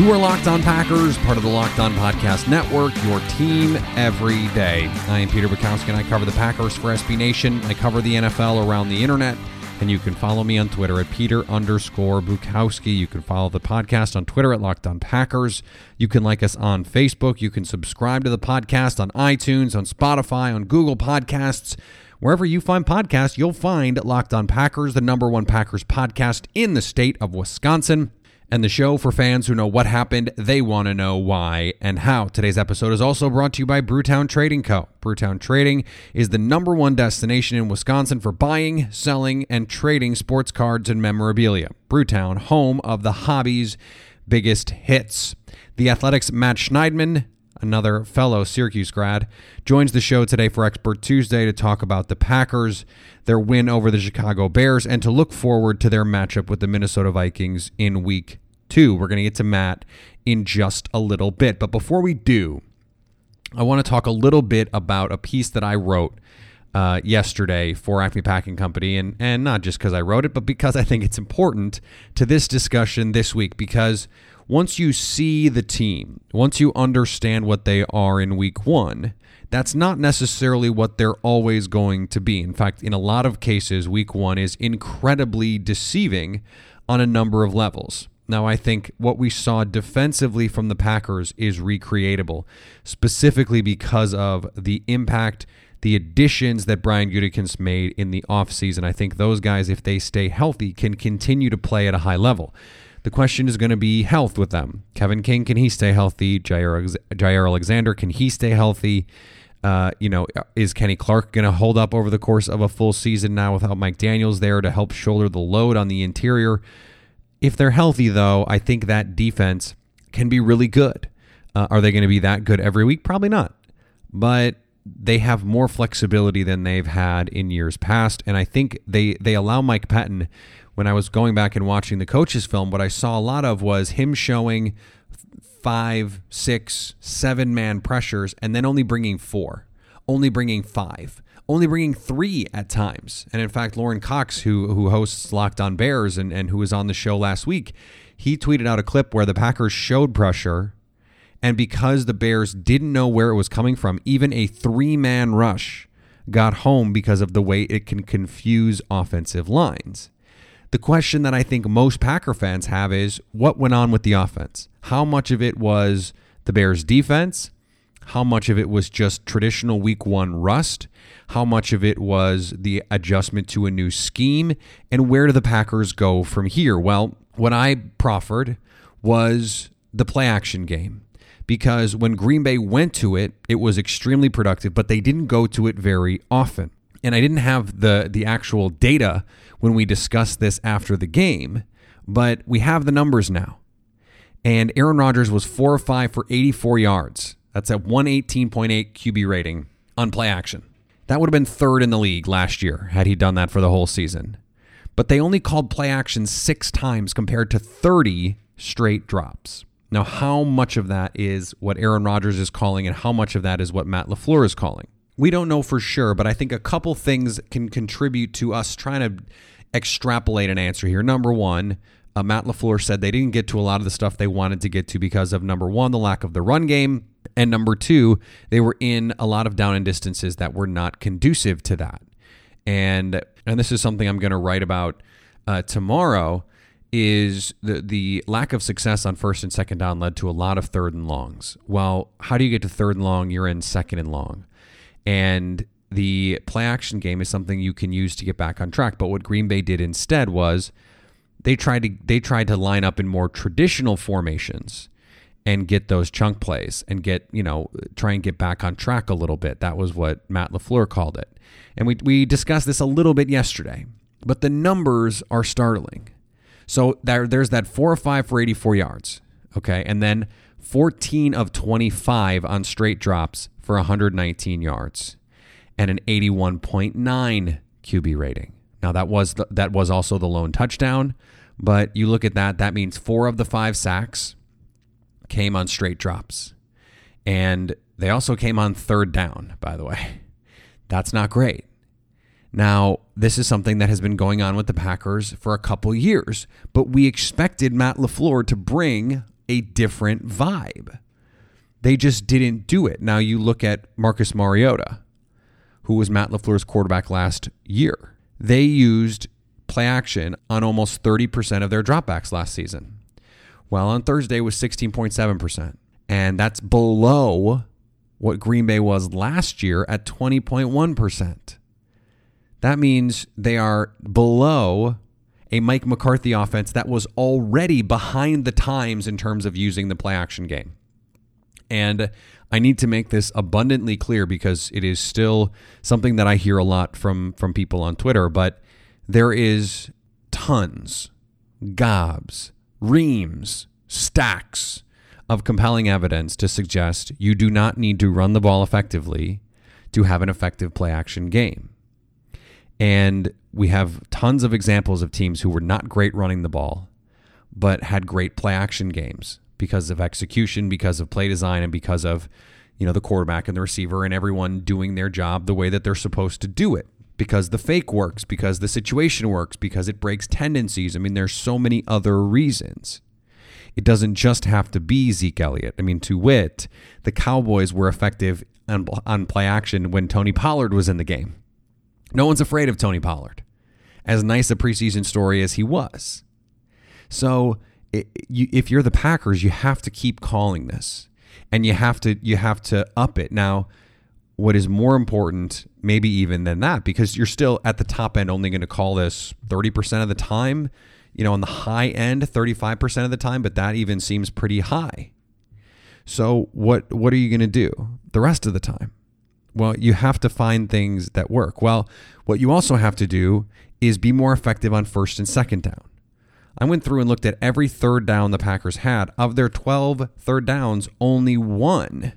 You are Locked On Packers, part of the Locked On Podcast Network, your team every day. I am Peter Bukowski, and I cover the Packers for SB Nation. I cover the NFL around the internet, and you can follow me on Twitter at Peter underscore Bukowski. You can follow the podcast on Twitter at Locked On Packers. You can like us on Facebook. You can subscribe to the podcast on iTunes, on Spotify, on Google Podcasts. Wherever you find podcasts, you'll find Locked On Packers, the number one Packers podcast in the state of Wisconsin and the show for fans who know what happened, they want to know why and how. Today's episode is also brought to you by Brewtown Trading Co. Brewtown Trading is the number one destination in Wisconsin for buying, selling, and trading sports cards and memorabilia. Brewtown, home of the hobby's biggest hits. The Athletic's Matt Schneidman, another fellow Syracuse grad, joins the show today for Expert Tuesday to talk about the Packers, their win over the Chicago Bears, and to look forward to their matchup with the Minnesota Vikings in week two. We're going to get to Matt in just a little bit. But before we do, I want to talk a little bit about a piece that I wrote uh, yesterday for Acme Packing Company, and and not just because I wrote it, but because I think it's important to this discussion this week. Because once you see the team, once you understand what they are in Week One, that's not necessarily what they're always going to be. In fact, in a lot of cases, Week One is incredibly deceiving on a number of levels. Now, I think what we saw defensively from the Packers is recreatable, specifically because of the impact, the additions that Brian Gutekunst made in the offseason. I think those guys, if they stay healthy, can continue to play at a high level. The question is going to be health with them. Kevin King, can he stay healthy? Jair, Jaire Alexander, can he stay healthy? Uh, you know, is Kenny Clark going to hold up over the course of a full season now without Mike Daniels there to help shoulder the load on the interior? If they're healthy, though, I think that defense can be really good. Uh, are they going to be that good every week? Probably not. But they have more flexibility than they've had in years past. And I think they, they allow Mike Pettine, when I was going back and watching the coaches film, what I saw a lot of was him showing five, six, seven man pressures and then only bringing four, only bringing five only bringing three at times. And in fact, Lorin Cox, who who hosts Locked On Bears and, and who was on the show last week, he tweeted out a clip where the Packers showed pressure. And because the Bears didn't know where it was coming from, even a three man rush got home because of the way it can confuse offensive lines. The question that I think most Packer fans have is what went on with the offense? How much of it was the Bears' defense? How much of it was just traditional week one rust? how much of it was the adjustment to a new scheme, and where do the Packers go from here? Well, what I proffered was the play action game because when Green Bay went to it, it was extremely productive, but they didn't go to it very often. And I didn't have the the actual data when we discussed this after the game, but we have the numbers now. And Aaron Rodgers was 4 or 5 for 84 yards. That's a 118.8 QB rating on play action. That would have been third in the league last year had he done that for the whole season. But they only called play action six times compared to 30 straight drops. Now, how much of that is what Aaron Rodgers is calling, and how much of that is what Matt LaFleur is calling? We don't know for sure, but I think a couple things can contribute to us trying to extrapolate an answer here. Number one, uh, Matt LaFleur said they didn't get to a lot of the stuff they wanted to get to because of number one, the lack of the run game, and number two, they were in a lot of down and distances that were not conducive to that. And and this is something I'm going to write about uh, tomorrow. Is the the lack of success on first and second down led to a lot of third and longs. Well, how do you get to third and long? You're in second and long, and the play action game is something you can use to get back on track. But what Green Bay did instead was they tried to they tried to line up in more traditional formations and get those chunk plays and get, you know, try and get back on track a little bit. That was what Matt LaFleur called it. And we, we discussed this a little bit yesterday, but the numbers are startling. So there, there's that four or five for 84 yards, okay? And then 14 of 25 on straight drops for for 119 yards and an 81.9 QB rating. Now that was the, that was also the lone touchdown, but you look at that, that means 4 of the 5 sacks came on straight drops. And they also came on third down, by the way. That's not great. Now, this is something that has been going on with the Packers for a couple years, but we expected Matt LaFleur to bring a different vibe. They just didn't do it. Now, you look at Marcus Mariota, who was Matt LaFleur's quarterback last year. They used play action on almost 30% of their dropbacks last season. Well, on Thursday was 16.7%, and that's below what Green Bay was last year at 20.1%. That means they are below a Mike McCarthy offense that was already behind the times in terms of using the play action game. And I need to make this abundantly clear because it is still something that I hear a lot from from people on Twitter, but there is tons, gobs, reams, stacks of compelling evidence to suggest you do not need to run the ball effectively to have an effective play action game. And we have tons of examples of teams who were not great running the ball, but had great play action games because of execution, because of play design, and because of you know the quarterback and the receiver and everyone doing their job the way that they're supposed to do it. Because the fake works, because the situation works, because it breaks tendencies. I mean, there's so many other reasons. It doesn't just have to be Zeke Elliott. I mean, to wit, the Cowboys were effective on, on play action when Tony Pollard was in the game. No one's afraid of Tony Pollard, as nice a preseason story as he was. So, it, you, if you're the Packers, you have to keep calling this, and you have to you have to up it. Now, what is more important, maybe even than that, because you're still at the top end, only going to call this 30% of the time. You know, on the high end, 35% of the time, but that even seems pretty high. So, what what are you going to do the rest of the time? Well, you have to find things that work. Well, what you also have to do is be more effective on first and second down. I went through and looked at every third down the Packers had. Of their 12 third downs, only one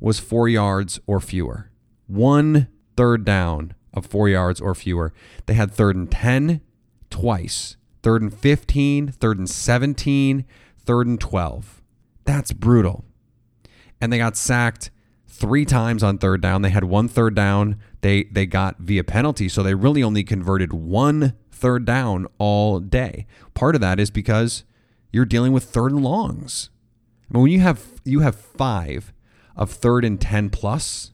was four yards or fewer. One third down of four yards or fewer. They had third and 10 twice, third and 15, third and 17, third and 12. That's brutal. And they got sacked three times on third down. They had one third down they they got via penalty, so they really only converted one third down all day. Part of that is because you're dealing with third and longs. I mean, when you have you have five of third and ten plus,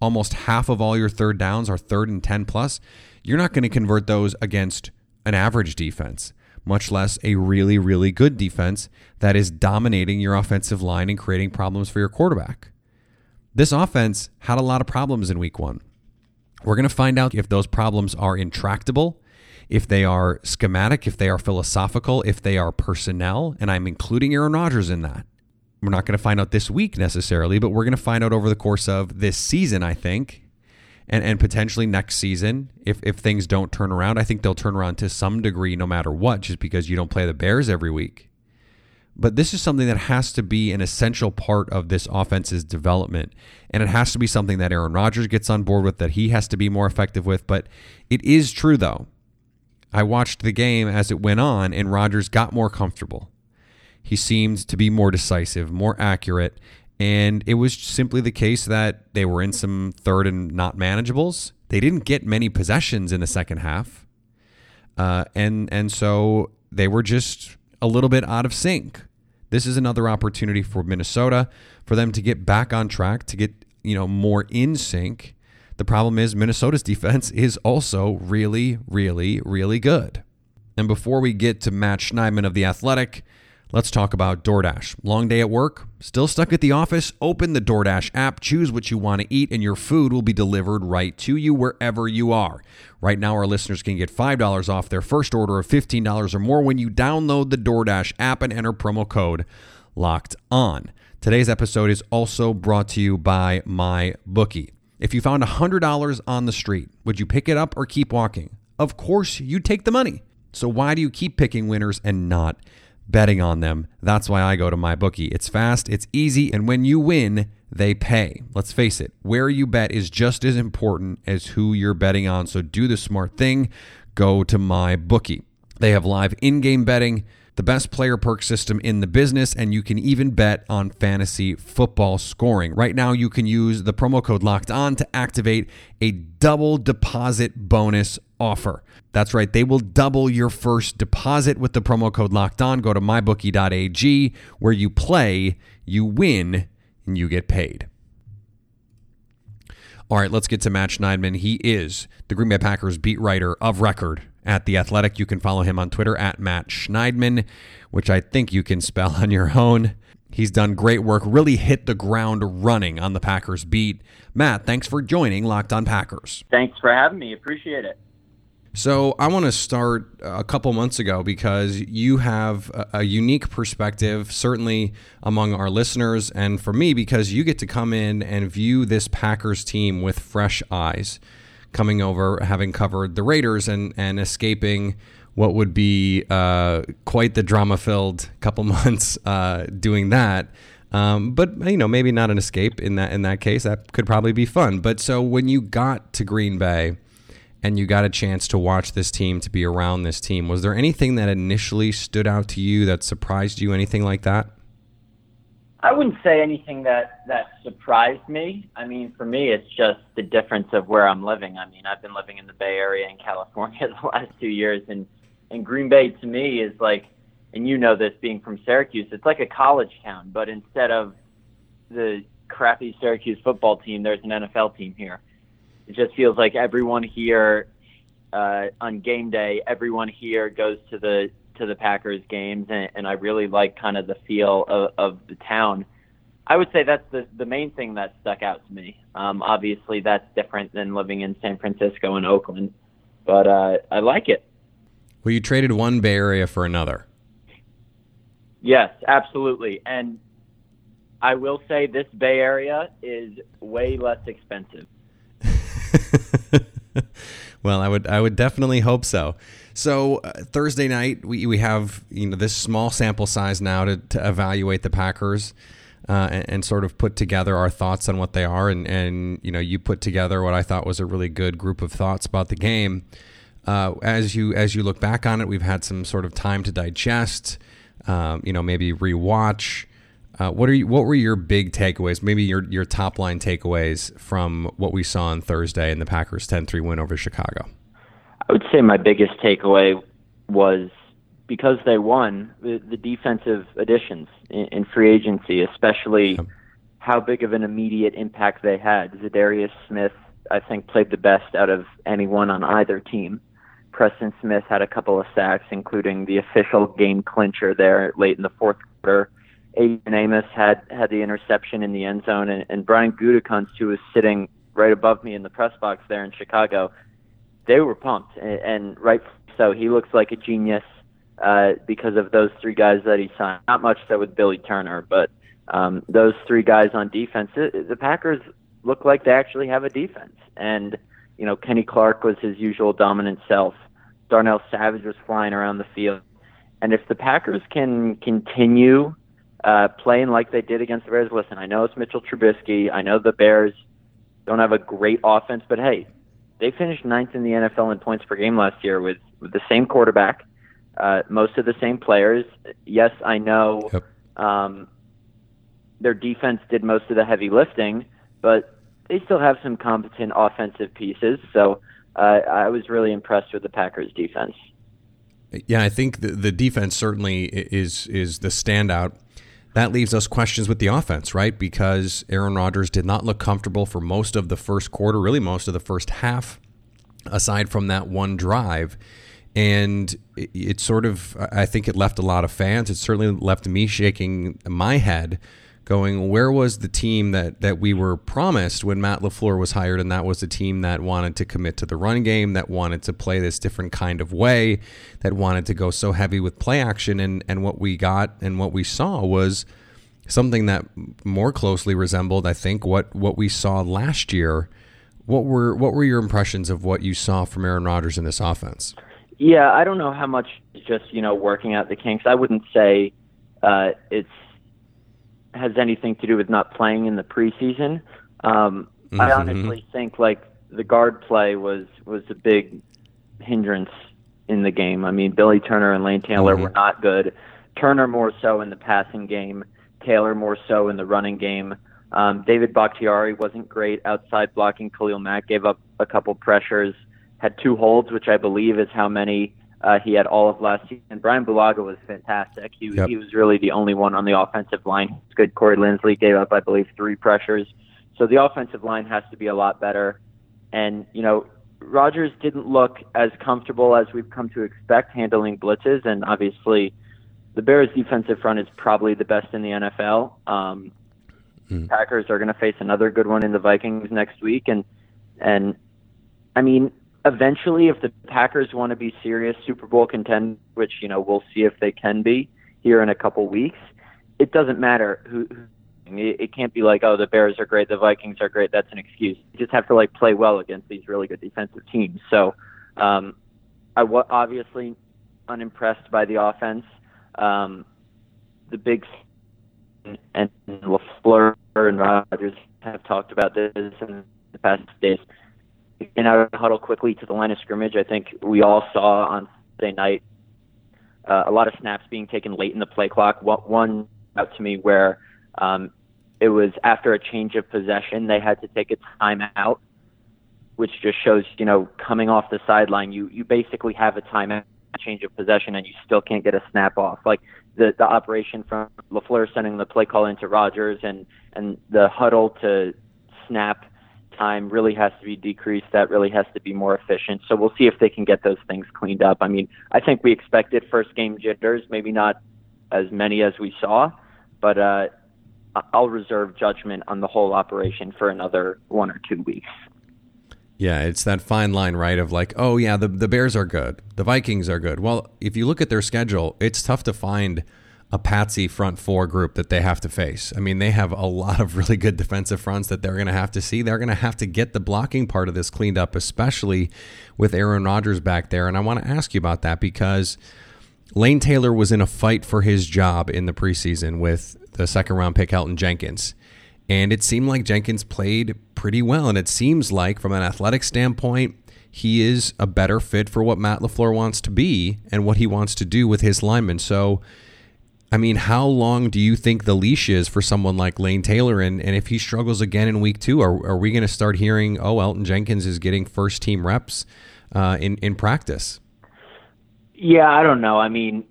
almost half of all your third downs are third and ten plus. You're not going to convert those against an average defense, much less a really really good defense that is dominating your offensive line and creating problems for your quarterback. This offense had a lot of problems in week one. We're going to find out if those problems are intractable, if they are schematic, if they are philosophical, if they are personnel, and I'm including Aaron Rodgers in that. We're not going to find out this week necessarily, but we're going to find out over the course of this season, I think, and, and potentially next season if, if things don't turn around. I think they'll turn around to some degree no matter what, just because you don't play the Bears every week. But this is something that has to be an essential part of this offense's development. And it has to be something that Aaron Rodgers gets on board with, that he has to be more effective with. But it is true, though. I watched the game as it went on, and Rodgers got more comfortable. He seemed to be more decisive, more accurate. And it was simply the case that they were in some third and not manageables. They didn't get many possessions in the second half. Uh, and and so they were just a little bit out of sync. This is another opportunity for Minnesota for them to get back on track, to get, you know, more in sync. The problem is Minnesota's defense is also really, really, really good. And before we get to Matt Schneidman of The Athletic, Let's talk about DoorDash. Long day at work? Still stuck at the office? Open the DoorDash app, choose what you want to eat, and your food will be delivered right to you wherever you are. Right now, our listeners can get $5 off their first order of $15 or more when you download the DoorDash app and enter promo code LOCKED ON. Today's episode is also brought to you by My Bookie. If you found $100 on the street, would you pick it up or keep walking? Of course, you'd take the money. So why do you keep picking winners and not betting on them. That's why I go to my bookie. It's fast, it's easy, and when you win, they pay. Let's face it, where you bet is just as important as who you're betting on. So do the smart thing. Go to my bookie. They have live in-game betting, the best player perk system in the business, and you can even bet on fantasy football scoring. Right now, you can use the promo code locked on to activate a double deposit bonus offer. That's right, they will double your first deposit with the promo code locked on. Go to mybookie.ag where you play, you win, and you get paid. All right, let's get to Matt Schneidman. He is the Green Bay Packers beat writer of record at The Athletic. You can follow him on Twitter at Matt Schneidman, which I think you can spell on your own. He's done great work, really hit the ground running on the Packers beat. Matt, thanks for joining Locked on Packers. Thanks for having me. Appreciate it. So, I want to start a couple months ago because you have a, a, unique perspective, certainly among our listeners, and for me, because you get to come in and view this Packers team with fresh eyes, coming over, having covered the Raiders and, and escaping what would be uh, quite the drama filled couple months uh, doing that. Um, but you know, maybe not an escape in that in that case. That could probably be fun. But so when you got to Green Bay and you got a chance to watch this team, to be around this team, was there anything that initially stood out to you that surprised you? Anything like that? I wouldn't say anything that that surprised me. I mean, for me, it's just the difference of where I'm living. I mean, I've been living in the Bay Area in California the last two years, and and Green Bay to me is like, and you know this being from Syracuse, it's like a college town, but instead of the crappy Syracuse football team, there's an NFL team here it just feels like everyone here uh, on game day, everyone here goes to the to the Packers games, and, and I really like kind of the feel of, of the town. I would say that's the the main thing that stuck out to me. Um, obviously, that's different than living in San Francisco and Oakland, but uh, I like it. Well, you traded one Bay Area for another. Yes, absolutely, and I will say this Bay Area is way less expensive. well, I would I would definitely hope so. So uh, Thursday night we, we have you know this small sample size now to, to evaluate the Packers uh, and, and, sort of put together our thoughts on what they are and and you know you put together what I thought was a really good group of thoughts about the game. Uh, as you as you look back on it, we've had some sort of time to digest. Um, you know, maybe rewatch. Uh, what are you, what were your big takeaways? Maybe your your top line takeaways from what we saw on Thursday in the Packers 10-3 win over Chicago. I would say my biggest takeaway was because they won the, the defensive additions in, in, free agency, especially how big of an immediate impact they had. Za'Darius Smith, I think, played the best out of anyone on either team. Preston Smith had a couple of sacks, including the official game clincher there late in the fourth quarter. Adrian Amos had had the interception in the end zone, and, and Brian Gutekunst, who was sitting right above me in the press box there in Chicago, they were pumped, and, and right so. He looks like a genius uh, because of those three guys that he signed. Not much so with Billy Turner, but um, those three guys on defense. It, the Packers look like they actually have a defense, and you know Kenny Clark was his usual dominant self. Darnell Savage was flying around the field, and if the Packers can continue uh, playing like they did against the Bears. Listen, I know it's Mitchell Trubisky. I know the Bears don't have a great offense, but hey, they finished ninth in the NFL in points per game last year with, with the same quarterback, uh, most of the same players. Yes, I know yep. um, their defense did most of the heavy lifting, but they still have some competent offensive pieces. So uh, I was really impressed with the Packers' defense. Yeah, I think the, the defense certainly is is the standout that leaves us questions with the offense, right? Because Aaron Rodgers did not look comfortable for most of the first quarter, really most of the first half, aside from that one drive. And it, it sort of, I think it left a lot of fans. It certainly left me shaking my head going, where was the team that, that we were promised when Matt LaFleur was hired? And that was the team that wanted to commit to the run game, that wanted to play this different kind of way, that wanted to go so heavy with play action. And, and what we got and what we saw was something that more closely resembled, I think, what, what we saw last year. What were what were your impressions of what you saw from Aaron Rodgers in this offense? Yeah, I don't know how much just you know working out the kinks. I wouldn't say uh, it's has anything to do with not playing in the preseason. Um, I Mhm. honestly think like the guard play was was a big hindrance in the game. I mean, Billy Turner and Lane Taylor Mhm. were not good. Turner more so in the passing game. Taylor more so in the running game. Um, David Bakhtiari wasn't great outside blocking. Khalil Mack gave up a couple pressures, had two holds, which I believe is how many uh, he had all of last season. Brian Bulaga was fantastic. He, Yep. he was really the only one on the offensive line. Was good. Corey Linsley gave up, I believe, three pressures. So the offensive line has to be a lot better. And, you know, Rodgers didn't look as comfortable as we've come to expect handling blitzes. And obviously, the Bears' defensive front is probably the best in the NFL. Um, Mm. Packers are going to face another good one in the Vikings next week. And, and I mean, eventually, if the Packers want to be serious Super Bowl contend, which, you know, we'll see if they can be here in a couple weeks, it doesn't matter who, it it can't be like, oh, the Bears are great, the Vikings are great. That's an excuse. You just have to like play well against these really good defensive teams. So, um, I was obviously unimpressed by the offense. Um, the big and LaFleur and Rodgers have talked about this in the past days. Getting out of the huddle quickly to the line of scrimmage. I think we all saw on Sunday night uh, a lot of snaps being taken late in the play clock. One out to me where um, it was after a change of possession, they had to take a timeout, which just shows, you know, coming off the sideline, you you basically have a timeout change of possession and you still can't get a snap off. Like the the operation from LaFleur sending the play call into Rodgers and and the huddle to snap time really has to be decreased. That really has to be more efficient. So we'll see if they can get those things cleaned up. I mean, I think we expected first game jitters, maybe not as many as we saw, but uh, I'll reserve judgment on the whole operation for another one or two weeks. Yeah, it's that fine line, right? Of like, oh yeah, the the Bears are good, the Vikings are good. Well, if you look at their schedule, it's tough to find a patsy front four group that they have to face. I mean, they have a lot of really good defensive fronts that they're going to have to see. They're going to have to get the blocking part of this cleaned up, especially with Aaron Rodgers back there. And I want to ask you about that because Lane Taylor was in a fight for his job in the preseason with the second round pick Elgton Jenkins. And it seemed like Jenkins played pretty well. And it seems like, from an athletic standpoint, he is a better fit for what Matt LaFleur wants to be and what he wants to do with his linemen. So, I mean, how long do you think the leash is for someone like Lane Taylor? And, and if he struggles again in week two, are, are we going to start hearing, oh, Elgton Jenkins is getting first team reps uh, in, in practice? Yeah, I don't know. I mean,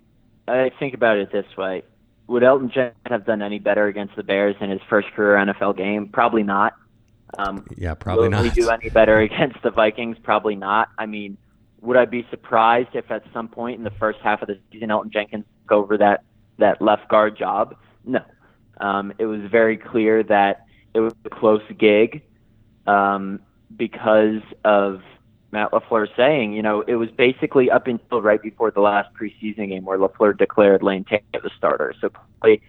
I think about it this way: Would Elgton Jenkins have done any better against the Bears in his first career NFL game? Probably not. Um, Yeah, probably will he not. do any better against the Vikings? Probably not. I mean, would I be surprised if at some point in the first half of the season Elgton Jenkins took over that that left guard job? No. Um, it was very clear that it was a close gig um, because of Matt LaFleur saying, you know, it was basically up until right before the last preseason game where LaFleur declared Lane Taylor the starter. So, clearly-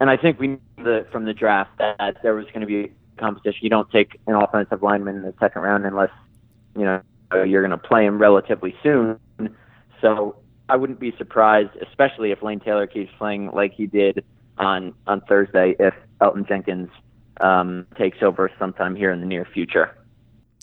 and I think we knew the, from the draft that there was going to be competition. You don't take an offensive lineman in the second round unless, you know, you're going to play him relatively soon. So I wouldn't be surprised, especially if Lane Taylor keeps playing like he did on on Thursday, if Elgton Jenkins um, takes over sometime here in the near future.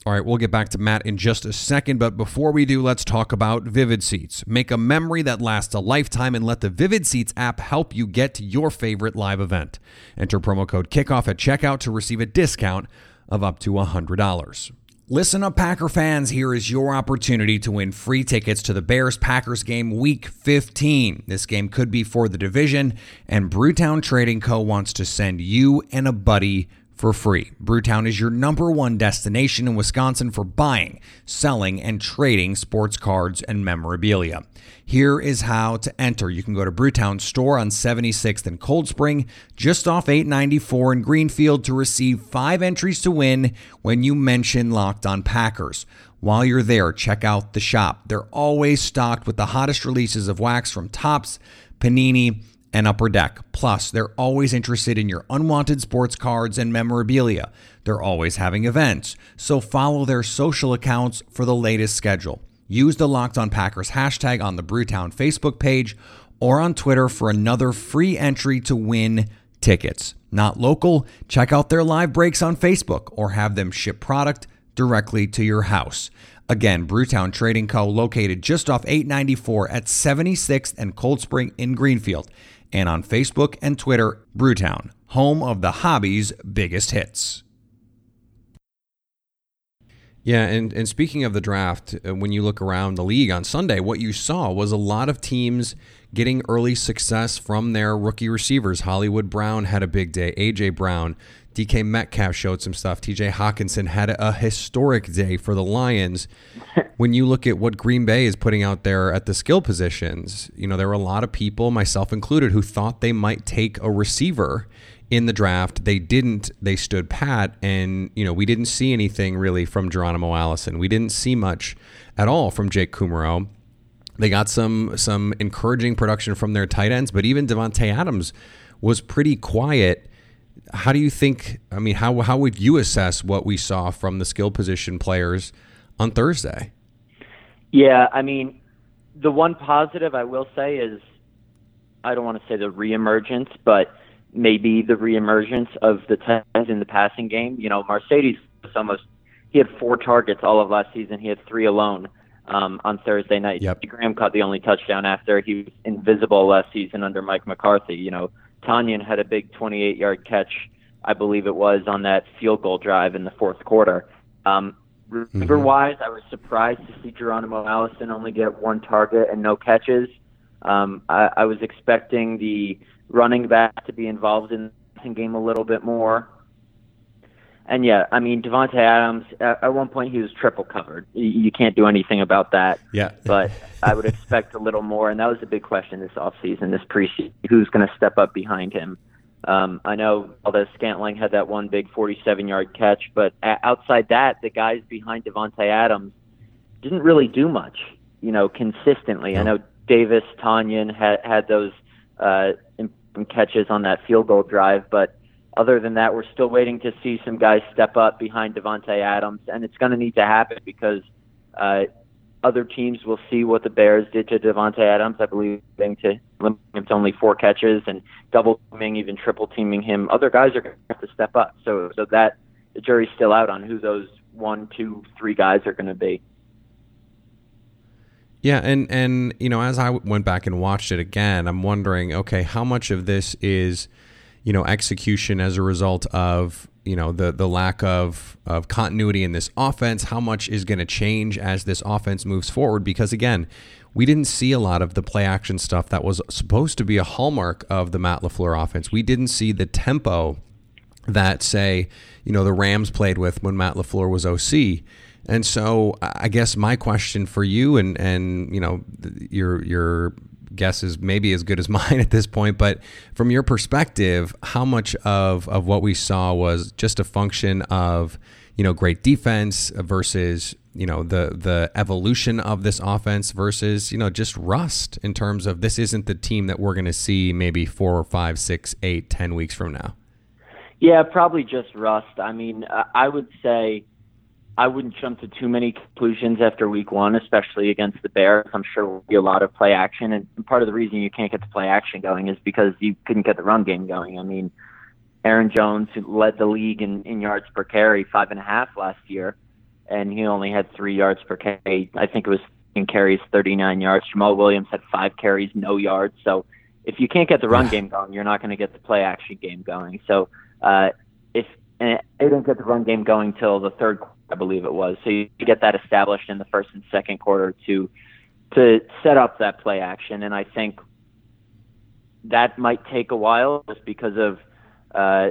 All right, we'll get back to Matt in just a second, but before we do, let's talk about Vivid Seats. Make a memory that lasts a lifetime and let the Vivid Seats app help you get to your favorite live event. Enter promo code KICKOFF at checkout to receive a discount of up to $100. Listen up, Packer fans. Here is your opportunity to win free tickets to the Bears Packers game week 15. This game could be for the division, and Brewtown Trading Co. wants to send you and a buddy for free. Brewtown is your number one destination in Wisconsin for buying, selling, and trading sports cards and memorabilia. Here is how to enter. You can go to Brewtown store on 76th and Cold Spring, just off 894 in Greenfield to receive five entries to win when you mention Locked on Packers. While you're there, check out the shop. They're always stocked with the hottest releases of wax from Topps, Panini, and Upper Deck. Plus, they're always interested in your unwanted sports cards and memorabilia. They're always having events, so follow their social accounts for the latest schedule. Use the Locked On Packers hashtag on the Brewtown Facebook page or on Twitter for another free entry to win tickets. Not local? Check out their live breaks on Facebook or have them ship product directly to your house. Again, Brewtown Trading Co. located just off 894 at 76th and Cold Spring in Greenfield. And on Facebook and Twitter, Brewtown, home of the hobby's biggest hits. Yeah, and, and speaking of the draft, uh, when you look around the league on Sunday, what you saw was a lot of teams getting early success from their rookie receivers. Hollywood Brown had a big day. AJ Brown, DK Metcalf showed some stuff. TJ Hockenson had a historic day for the Lions. when you look at what Green Bay is putting out there at the skill positions, you know, there were a lot of people, myself included, who thought they might take a receiver in the draft. They didn't. They stood pat, and you know we didn't see anything really from Geronimo Allison. We didn't see much at all from Jake Kumerow. They got some some encouraging production from their tight ends, but even Davante Adams was pretty quiet. How do you think? I mean, how how would you assess what we saw from the skill position players on Thursday? Yeah, I mean, the one positive I will say is I don't want to say the reemergence, but maybe the reemergence of the tens in the passing game. You know, Marcedes was almost he had four targets all of last season. He had three alone um, on Thursday night. Yep. Graham caught the only touchdown after he was invisible last season under Mike McCarthy. You know, Tonyan had a big 28-yard catch, I believe it was, on that field goal drive in the fourth quarter. Um, receiver wise, I was surprised to see Geronimo Allison only get one target and no catches. Um, I, I was expecting the running back to be involved in the game a little bit more. And yeah, I mean Davante Adams. At, at one point, he was triple covered. You, you can't do anything about that. Yeah. but I would expect a little more, and that was a big question this offseason, this preseason. Who's going to step up behind him? Um, I know Valdes-Scantling had that one big 47-yard catch, but a- outside that, the guys behind Davante Adams didn't really do much, you know, consistently. I know Davis Tonyan had had those uh, catches on that field goal drive, but other than that, we're still waiting to see some guys step up behind Davante Adams, and it's going to need to happen because uh, other teams will see what the Bears did to Davante Adams. I believe to limit him to only four catches and double teaming, even triple teaming him. Other guys are going to have to step up. So, so that the jury's still out on who those one, two, three guys are going to be. Yeah, and and you know, as I went back and watched it again, I'm wondering, okay, how much of this is, you know, execution as a result of you know the the lack of of continuity in this offense? How much is going to change as this offense moves forward? Because again, we didn't see a lot of the play action stuff that was supposed to be a hallmark of the Matt LaFleur offense. We didn't see the tempo that say, you know, the Rams played with when Matt LaFleur was OC. And so I guess my question for you and and you know your your guess is maybe as good as mine at this point, but from your perspective, how much of of what we saw was just a function of you know great defense versus you know the the evolution of this offense versus you know just rust in terms of this isn't the team that we're going to see maybe four or five, six, eight, ten weeks from now. Yeah, probably just rust. I mean, I would say I wouldn't jump to too many conclusions after week one, especially against the Bears. I'm sure will be a lot of play action, and part of the reason you can't get the play action going is because you couldn't get the run game going. I mean, Aaron Jones, who led the league in, in yards per carry, five and a half last year, and he only had three yards per carry. I think it was in carries, 39 yards. Jamaal Williams had five carries, no yards. So if you can't get the run game going, you're not going to get the play action game going. So uh, if and they didn't get the run game going till the third quarter I believe it was. So you get that established in the first and second quarter to to set up that play action, and I think that might take a while just because of uh,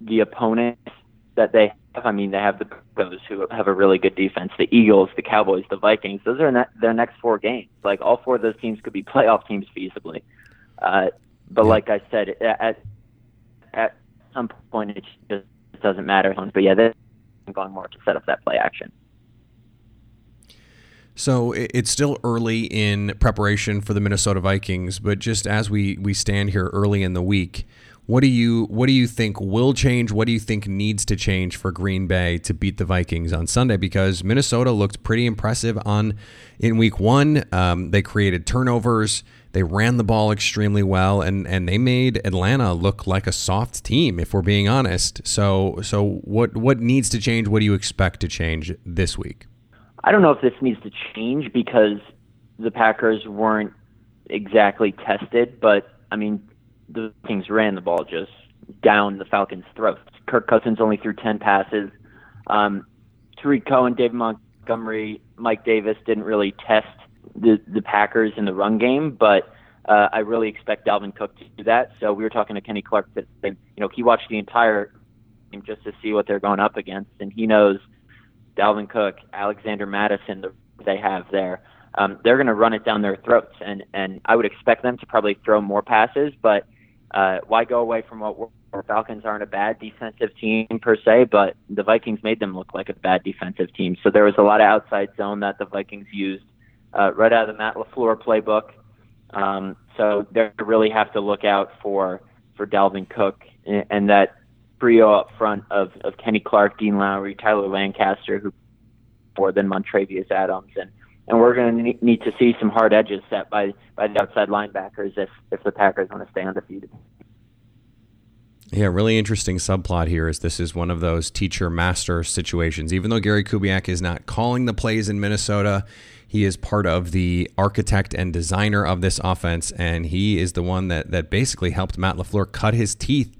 the opponents that they have. I mean, they have the Broncos who have a really good defense, the Eagles, the Cowboys, the Vikings. Those are ne- their next four games. Like all four of those teams could be playoff teams feasibly. Uh, but like I said, at at some point it's just doesn't matter. But yeah, they going more to set up that play action. So it's still early in preparation for the Minnesota Vikings, but just as we we stand here early in the week, what do you what do you think will change? What do you think needs to change for Green Bay to beat the Vikings on Sunday? Because Minnesota looked pretty impressive on in Week One. Um, they created turnovers. They ran the ball extremely well, and, and they made Atlanta look like a soft team, if we're being honest. So so what what needs to change? What do you expect to change this week? I don't know if this needs to change because the Packers weren't exactly tested, but I mean the Kings ran the ball just down the Falcons' throats. Kirk Cousins only threw ten passes. Um, Tarik Cohen, David Montgomery, Mike Davis didn't really test the the Packers in the run game, but uh, I really expect Dalvin Cook to do that. So we were talking to Kenny Clark that you know he watched the entire game just to see what they're going up against, and he knows Dalvin Cook, Alexander Mattison, the, they have there. Um, they're going to run it down their throats, and and I would expect them to probably throw more passes, but uh, why go away from what we're, Falcons aren't a bad defensive team per se, but the Vikings made them look like a bad defensive team. So there was a lot of outside zone that the Vikings used uh, right out of the Matt LaFleur playbook. Um, so they really have to look out for for Dalvin Cook and, and that trio up front of, of Kenny Clark, Dean Lowry, Tyler Lancaster, who more than Montravius Adams, and and we're going to need to see some hard edges set by by the outside linebackers if if the Packers want to stay undefeated. Yeah, really interesting subplot here is this is one of those teacher master situations. Even though Gary Kubiak is not calling the plays in Minnesota, he is part of the architect and designer of this offense, and he is the one that that basically helped Matt LaFleur cut his teeth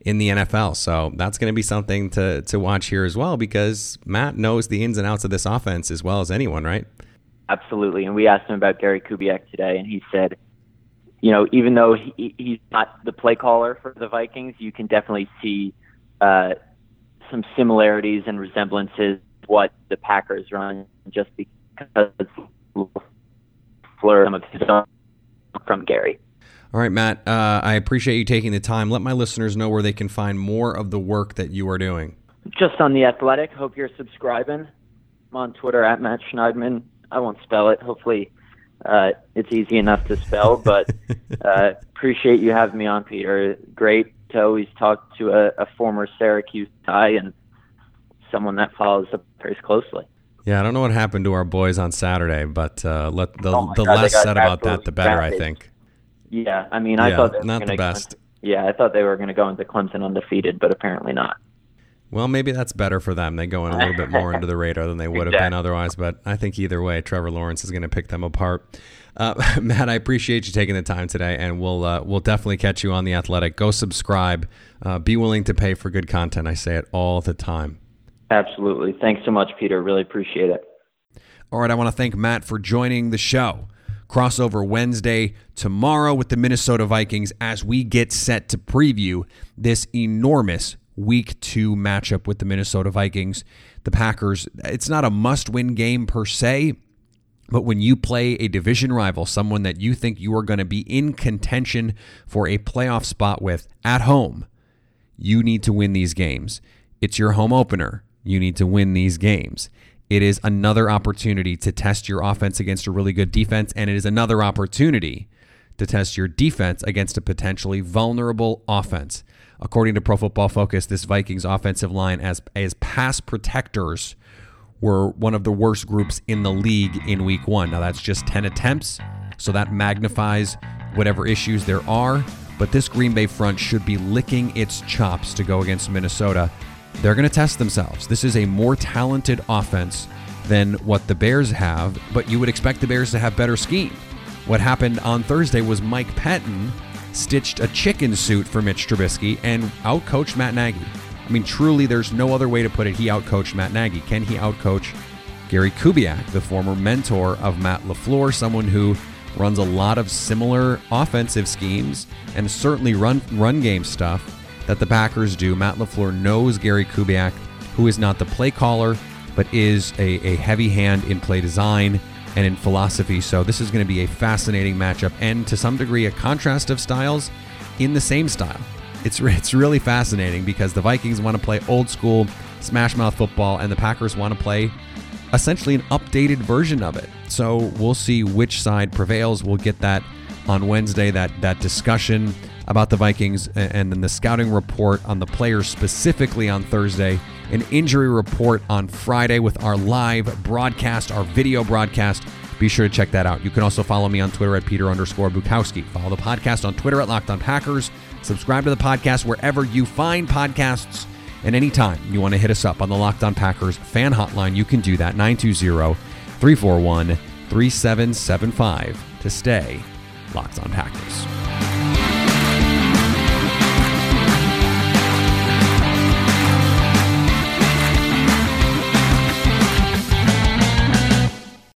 in the NFL. So that's going to be something to to watch here as well because Matt knows the ins and outs of this offense as well as anyone, right? Absolutely. And we asked him about Gary Kubiak today, and he said, you know, even though he, he's not the play caller for the Vikings, you can definitely see uh, some similarities and resemblances what the Packers run just because Fleur some of his from Gary. All right, Matt. Uh, I appreciate you taking the time. Let my listeners know where they can find more of the work that you are doing. Just on the Athletic. Hope you're subscribing. I'm on Twitter at Matt Schneidman. I won't spell it. Hopefully, uh, it's easy enough to spell. But uh, appreciate you having me on, Peter. Great to always talk to a, a former Syracuse guy and someone that follows the Packers closely. Yeah, I don't know what happened to our boys on Saturday, but uh, let the oh the God, less said about that, the better. I think. Yeah, I mean, I yeah, thought they were not the best. yeah, I thought they were going to go into Clemson undefeated, but apparently not. Well, maybe that's better for them. They go in a little bit more into the radar than they would exactly. have been otherwise. But I think either way, Trevor Lawrence is going to pick them apart. Uh, Matt, I appreciate you taking the time today, and we'll uh, we'll definitely catch you on the Athletic. Go subscribe. Uh, be willing to pay for good content. I say it all the time. Absolutely. Thanks so much, Peter. Really appreciate it. All right, I want to thank Matt for joining the show. Crossover Wednesday tomorrow with the Minnesota Vikings as we get set to preview this enormous week two matchup with the Minnesota Vikings. The Packers, it's not a must win game per se, but when you play a division rival, someone that you think you are going to be in contention for a playoff spot with at home, you need to win these games. It's your home opener. You need to win these games. It is another opportunity to test your offense against a really good defense, and it is another opportunity to test your defense against a potentially vulnerable offense. According to Pro Football Focus, this Vikings offensive line as as pass protectors were one of the worst groups in the league in week 1. Now that's just 10 attempts, so that magnifies whatever issues there are, but this Green Bay front should be licking its chops to go against Minnesota. They're going to test themselves. This is a more talented offense than what the Bears have, but you would expect the Bears to have better scheme. What happened on Thursday was Mike Pettine stitched a chicken suit for Mitch Trubisky and outcoached Matt Nagy. I mean, truly, there's no other way to put it. He outcoached Matt Nagy. Can he outcoach Gary Kubiak, the former mentor of Matt LaFleur, someone who runs a lot of similar offensive schemes and certainly run run game stuff that the Packers do. Matt LaFleur knows Gary Kubiak, who is not the play caller, but is a, a heavy hand in play design and in philosophy. So this is going to be a fascinating matchup and to some degree a contrast of styles in the same style. It's it's really fascinating because the Vikings want to play old school smash mouth football and the Packers want to play essentially an updated version of it. So we'll see which side prevails. We'll get that on Wednesday that that discussion about the Vikings and then the scouting report on the players specifically on Thursday an injury report on Friday with our live broadcast, our video broadcast Be sure to check that out. You can also follow me on Twitter at Peter underscore Bukowski. Follow the podcast on Twitter at Locked On Packers. Subscribe to the podcast wherever you find podcasts. And anytime you want to hit us up on the Locked On Packers fan hotline, you can do that 920 341 3775 to stay Locked On Packers.